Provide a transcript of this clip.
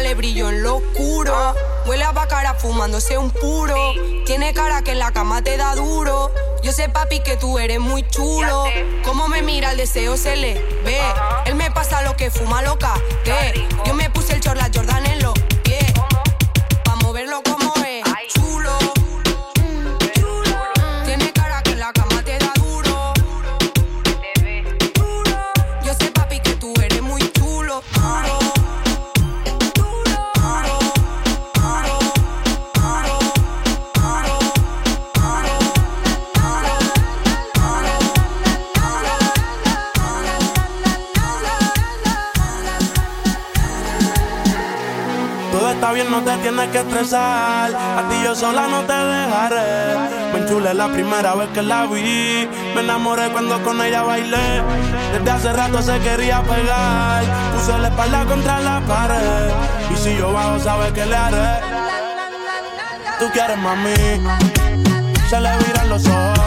le brilló en lo oscuro. Huele a bacara fumándose un puro. Tiene cara que en la cama te da duro. Yo sé, papi, que tú eres muy chulo. Como me mira, el deseo se le ve. Él me pasa lo que fuma loca. De. Todo está bien, no te tienes que estresar. A ti yo sola no te dejaré. Me enchulé la primera vez que la vi. Me enamoré cuando con ella bailé. Desde hace rato se quería pegar. Puse la espalda contra la pared. Y si yo bajo, sabes que le haré. Tú quieres mami. Se le viran los ojos.